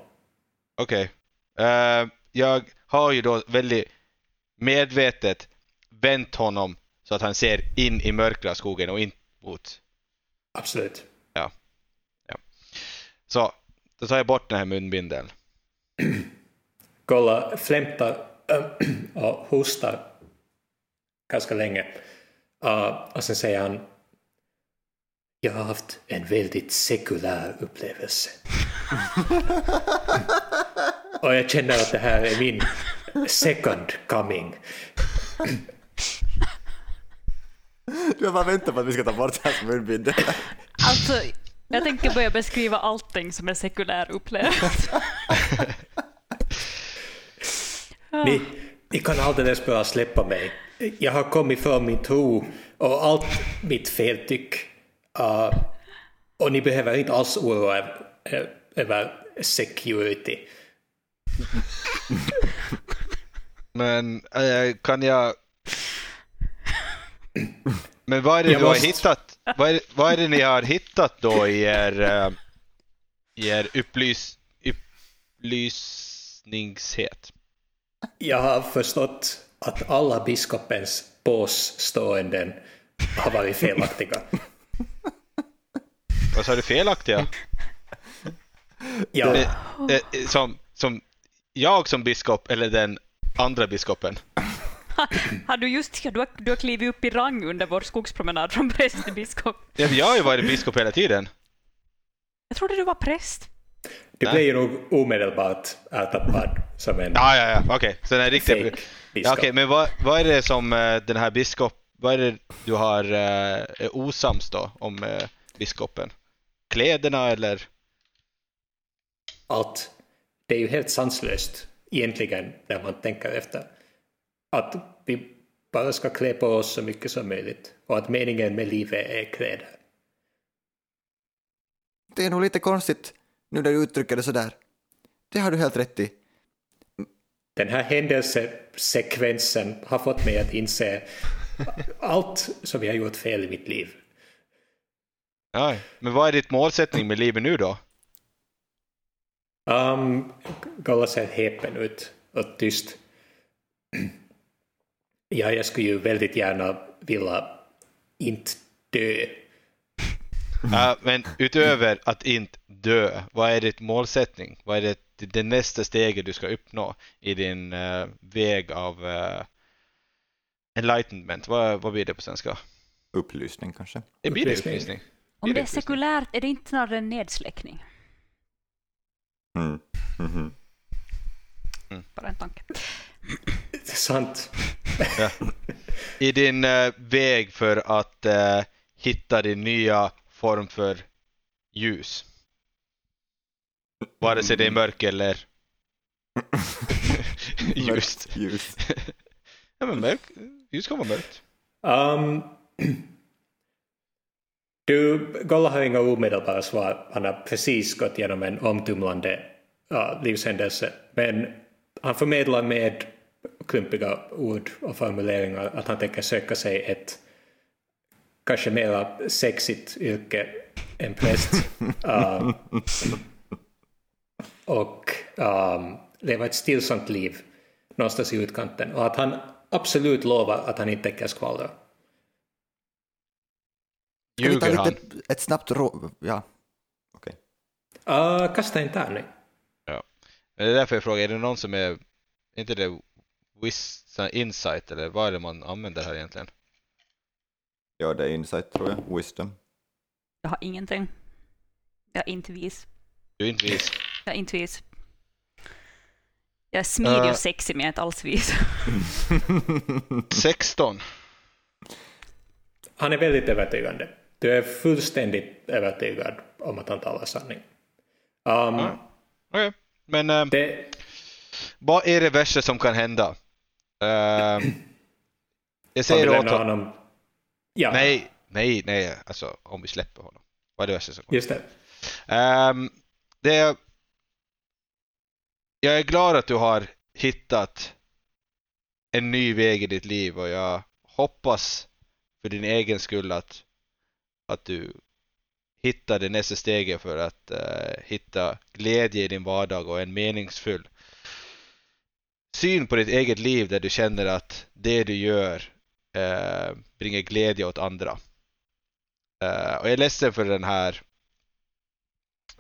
Okej. Eh, jag har ju då väldigt medvetet vänt honom så att han ser in i mörkra skogen och in mot... Absolut. Så, då tar jag bort den här munbindeln. Golla flämtar och hostar ganska länge. Uh, och sen säger han Jag har haft en väldigt sekulär upplevelse. och jag känner att det här är min second coming. Du har bara väntat på att vi ska ta bort hans munbindel. Alltså, Jag tänker börja beskriva allting som en sekulär upplevelse. Ni, ni kan alldeles bara släppa mig. Jag har kommit för min tro och allt mitt feltyck. Uh, och ni behöver inte alls oroa er eh, över security. Men äh, kan jag... Men vad är det Jag du har måste- hittat? Vad är, det- vad är det ni har hittat då i er, äh, i er upplys, upplysningshet? Jag har förstått att alla biskopens påståenden har varit felaktiga. Vad sa du felaktiga? Ja, Det, det, som, som jag som biskop eller den andra biskopen? Har du just du har, du har klivit upp i rang under vår skogspromenad från präst till biskop? Ja, Jag har ju varit biskop hela tiden. Jag trodde du var präst. Du blev ju nog omedelbart ertappad som en Ja, ja, ja, okej. Så den är riktigt... fake Ja, biskop. Okej, men vad, vad är det som eh, den här biskop... Vad är det du har uh, är osams då om eh, biskopen? Kläderna eller? Allt. Det är ju helt sanslöst egentligen när man tänker efter. Att vi bara ska klä på oss så mycket som möjligt och att meningen med livet är kläder. Det är nog lite konstigt nu när du uttrycker det sådär. Det har du helt rätt i. Den här händelsesekvensen har fått mig att inse allt som jag har gjort fel i mitt liv. Ja, men vad är ditt målsättning med livet nu då? Um, Galla ser häpen ut och tyst. Ja, jag skulle ju väldigt gärna vilja inte dö. Ja, men utöver att inte dö, vad är ditt målsättning? Vad är det, det nästa steget du ska uppnå i din eh, väg av eh, enlightenment? Vad, vad blir det på svenska? Upplysning kanske. Det blir det Upplysning. upplysning. Om det är sekulärt, är det inte snarare en nedsläckning? Mm. Mhm. Bara en tanke. Sant. I din eh, väg för att eh, hitta din nya form för ljus. Vare sig det är mörker eller ljust. Ljus. Ja men mörk, ljus kan vara mörkt. Um, du, Golla har inga omedelbara svar. Han har precis gått igenom en omtumlande uh, livshändelse. Men han förmedlar med klumpiga ord och formuleringar att han tänker söka sig ett kanske mera sexigt yrke än präst. Um, och um, leva ett stillsamt liv någonstans i utkanten. Och att han absolut lovar att han inte tänker skvallra. Ljuger han? lite, ett snabbt rå... Ja, okej. Uh, kasta en tärning. Ja. Det är därför jag frågar, är det någon som är, inte det wis, sån här insight eller vad är det man använder här egentligen? Ja, det är insight tror jag. Wisdom. Jag har ingenting. Jag är inte vis. Du är inte vis. Jag är inte vis. Jag är smidig Eh. och sexig men jag är inte alls vis. 16. Han är väldigt övertygande. Du är fullständigt övertygad om att han talar sanning. Um, Okej, men eh, det, vad är det värsta som kan hända? Eh, jag säger åt honom. Ja, Nej, nej, nej, alltså om vi släpper honom. Vad är det som just det. Ehm, det är, jag är glad att du har hittat en ny väg i ditt liv och jag hoppas för din egen skull att, att du hittar det nästa steget för att eh, hitta glädje i din vardag och en meningsfull syn på ditt eget liv där du känner att det du gör eh, bringar glädje åt andra. Eh, och jag är ledsen för den här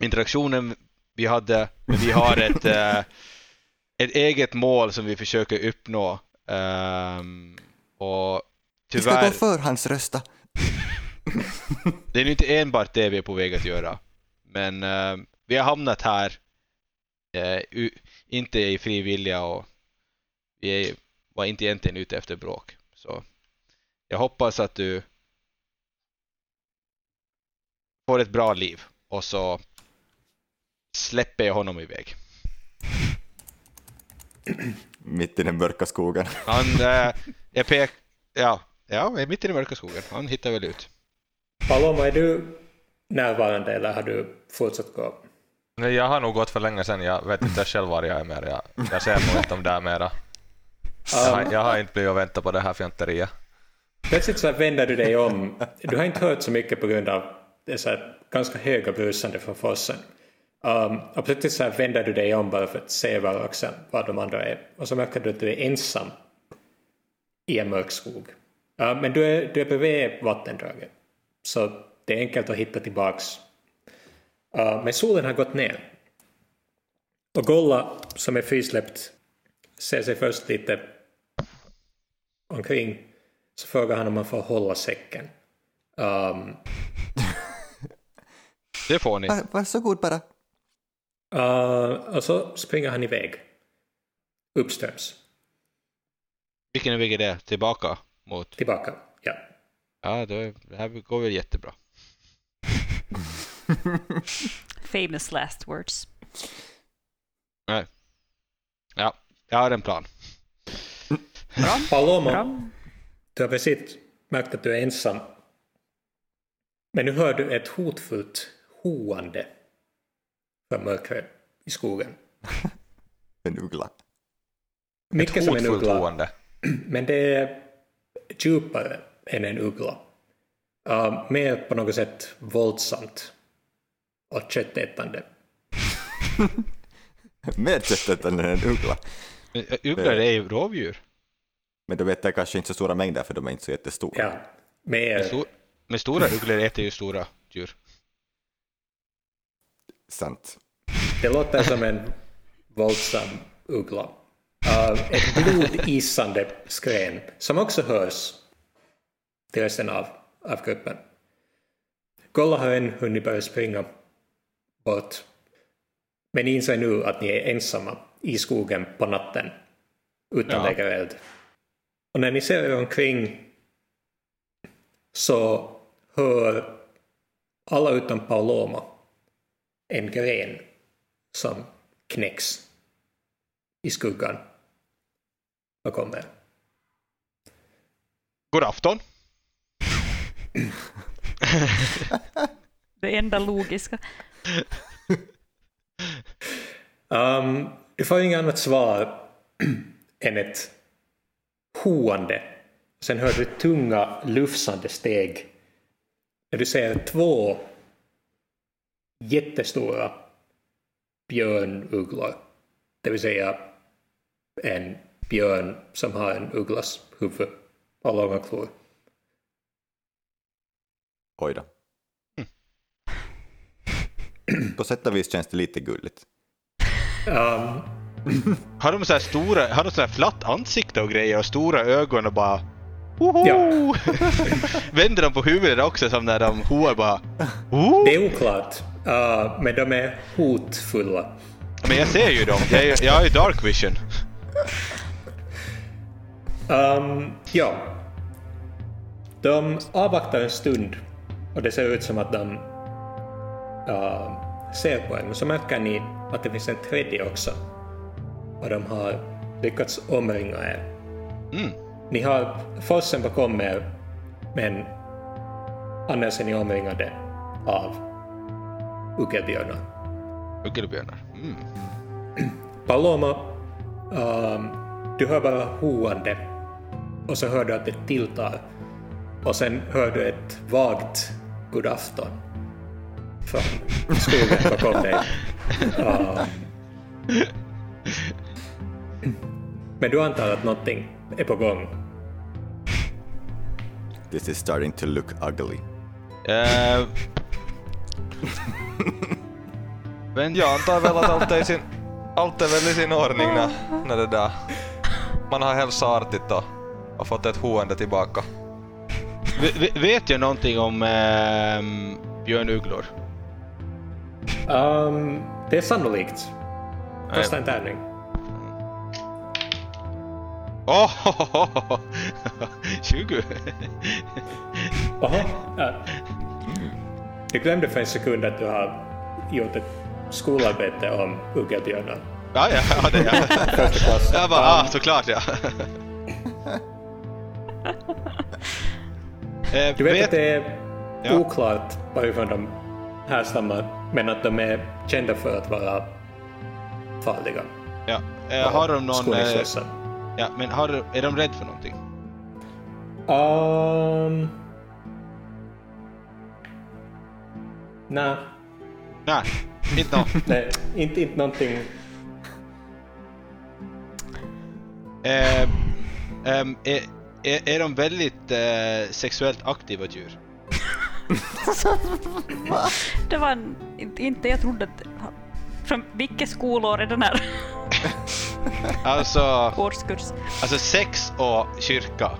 interaktionen vi hade, men vi har ett, eh, ett eget mål som vi försöker uppnå. Ehm, och Vi ska tyvärr, gå förhandsrösta. det är ju inte enbart det vi är på väg att göra. Men eh, vi har hamnat här, eh, u- inte i fri vilja och vi är, var inte egentligen ute efter bråk. Så jag hoppas att du får ett bra liv och så släpper jag honom iväg. Mitt i den mörka skogen. Han, äh, jag pek, ja, ja, mitt i den mörka skogen. Han hittar väl ut. Paloma, är du närvarande eller har du fortsatt gå? Nej, jag har nog gått för länge sedan. Jag vet inte själv var jag är mer. Jag, jag ser nog inte om där mera. Jag har, jag har inte blivit och väntat på det här fjanteriet. Plötsligt så vänder du dig om. Du har inte hört så mycket på grund av det så ganska höga brusande från forsen. Um, och plötsligt så vänder du dig om bara för att se över axeln var de andra är. Och så märker du att du är ensam i en mörk skog. Uh, men du är, du är bredvid vattendraget. Så det är enkelt att hitta tillbaks. Uh, men solen har gått ner. Och Golla, som är frisläppt, ser sig först lite omkring. Så frågar han om man får hålla säcken. Um, Det får ni. Var, varsågod bara. uh, och så springer han iväg. Uppströms. Vilken väg är det? Tillbaka mot... Tillbaka. Ja. Ja, är- det här går väl jättebra. Famous last words. Nej. Ja, jag har en plan. Paloma, Bra. Du har precis märkt att du är ensam. Men nu hör du ett hotfullt hoande från mörkret i skogen. En uggla. Mycket som en uggla, hoande. men det är djupare än en uggla. Uh, mer på något sätt våldsamt och köttätande. Med köttet än en uggla. Men, Ugglor är ju rovdjur. Men de äter kanske inte så stora mängder för de är inte så jättestora. Ja, mer... Men, stor, men stora ugglor äter ju stora djur. Sant. Det låter som en våldsam uggla. Uh, ett blodisande skrän som också hörs till resten av, av gruppen. Golla har än hunnit börja springa bort. Men ni inser nu att ni är ensamma i skogen på natten utan Ja. lägereld. Och när ni ser er omkring så hör alla utom Paloma en gren som knäcks i skuggan bakom er. God afton! Det enda logiska. Um, du får inget annat svar än ett hoande. Sen hör du tunga, lufsande steg. När du ser två jättestora björnugglor. Det vill säga en björn som har en ugglas huvud och långa klor. Oj då. På sätt och vis känns det lite gulligt. Um, Har de så här stora, har de så här flatt ansikte och grejer och stora ögon och bara Woho! Ja. Vänder de på huvudet också som när de hoar bara Woho! det är oklart, uh, men de är hotfulla. Men jag ser ju dem, jag, är- jag har ju dark vision. Um, ja. De avvaktar en stund och det ser ut som att de uh, ser på en. Men så märker ni att det finns en tredje också. Och de har lyckats omringa er. Mm. Ni har forsen bakom er, men annars är ni omringade av uggelbjörnar. Uggelbjörnar. Mm. Paloma, um, du hör bara hoande och så hör du att det tilltar och sen hör du ett vagt god afton från skogen bakom dig. Um, men du antar att någonting är på gång. This is starting to look ugly. Uh, men Jag antar väl att allt är, sin, allt är väl i sin ordning när, när det där... Man har hälsat artigt och, och fått ett hoende tillbaka. ve- vet jag någonting om um, björnugglor? Um, det är sannolikt. Kasta en tärning. Oh, 20! Jaha. Uh, Du glömde för en sekund att du har gjort ett skolarbete om uggelbjörnar. Ja, ja, ja, det ja. Första klass. Jag bara, ah, såklart ja. Eh, Du vet att det är Ja. oklart varifrån de härstammar, men att de är kända för att vara farliga. ja. Eh, har de någon... Eh, ja, men har, är de rädda för någonting? Um... Nej, Nej, inte nå. nej inte, inte någonting. Eh, ehm, är, är, är de väldigt eh, sexuellt aktiva djur? Det var en, inte- inte jag trodde att... Från vilket skolår är den här Alltså, årskurs? alltså sex och kyrka.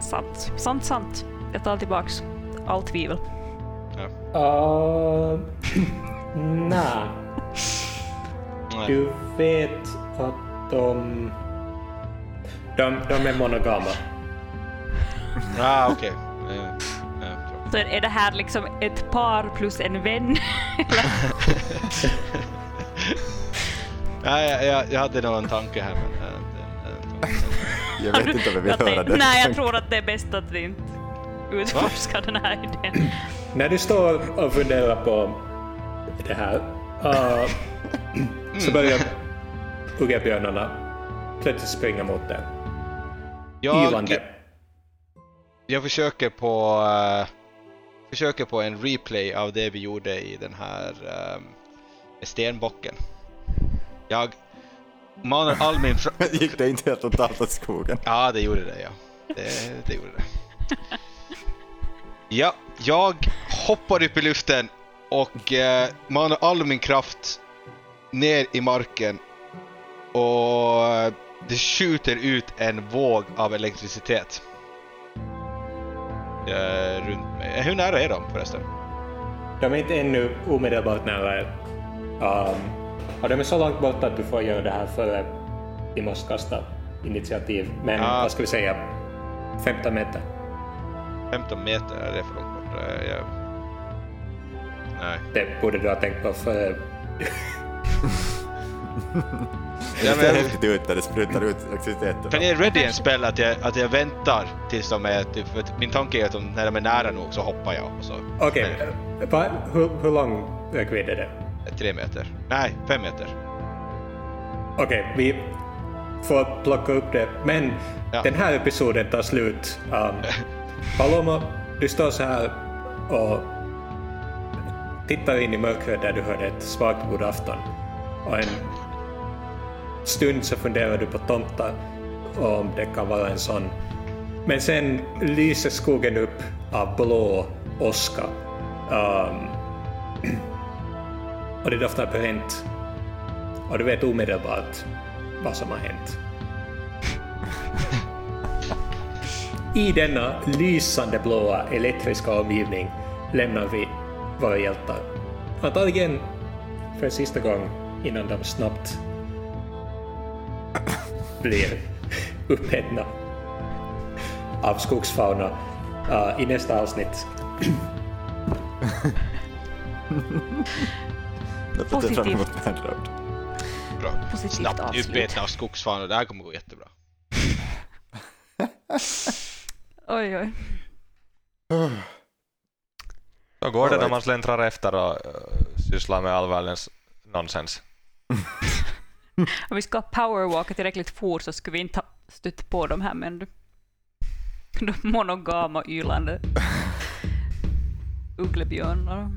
Sant, sant, sant. Jag tar tillbaks allt tvivel. Uh... Nej, Nej. du vet att de... De, de är monogama. Ah, okej. Ja, bra. Så är det här liksom ett par plus en vän? Nej, jag, jag, jag hade nog en tanke här men... eh, den- eh, Jag vet inte om jag vill höra det. Nej, jag tror att det är bäst att vi inte utforskar den här idén. När du står och funderar på det här uh, så börjar uggelbjörnarna plötsligt springa mot dig. jag, Ylande. jag försöker på... eh, försöker på en replay av det vi gjorde i den här um, stenbocken. Jag manar all min... Gick det inte helt totalt åt skogen? Ja, det gjorde det ja. Det, det gjorde det. Ja, jag hoppar upp i luften och eh, manar all min kraft ner i marken och eh, det skjuter ut en våg av elektricitet. Eh, runt mig. Eh, Hur nära är de förresten? De är inte ännu omedelbart nära er. Um, och de är så långt borta att du får göra det här före vi måste kasta initiativ. Men Ja. vad ska vi säga? 15 meter. 15 meter, är det för långt bort? Eh, jag... Nej. Det borde du ha tänkt på före... Det Ja, ser men- häftigt ut när det sprutar ut elektricitet. Kan jag ready en spel att jag, att jag väntar tills de är... typ- min tanke är att de, när de är nära nog så hoppar jag. Okej, eh, va- hur, hur lång räckvidd är det? Tre meter. Nej, fem meter. Okej, vi får plocka upp det. Men Ja. den här episoden tar slut. Um, Paloma, du står så här och tittar in i mörkret där du hörde ett svagt god afton. Och en stund så funderar du på tomtar och om det kan vara en sån. Men sen lyser skogen upp av blå åska. Um, och det doftar bränt. Och du vet omedelbart vad som har hänt. I denna lysande blåa elektriska omgivning lämnar vi våra hjältar. Antagligen för sista gång innan de snabbt blir uppätna av skogsfauna uh, i nästa avsnitt. Jag ser fram emot Positivt. Bad Road. Bra. Positivt Snabbt avslut. uppätna av skogsfanor. Det här kommer gå jättebra. Oj, oj. Så går det när man släntrar efter och uh, sysslar med all världens nonsens. Om vi ska powerwalka tillräckligt fort så skulle vi inte ha stött på de här men de monogama ylande ugglebjörnarna.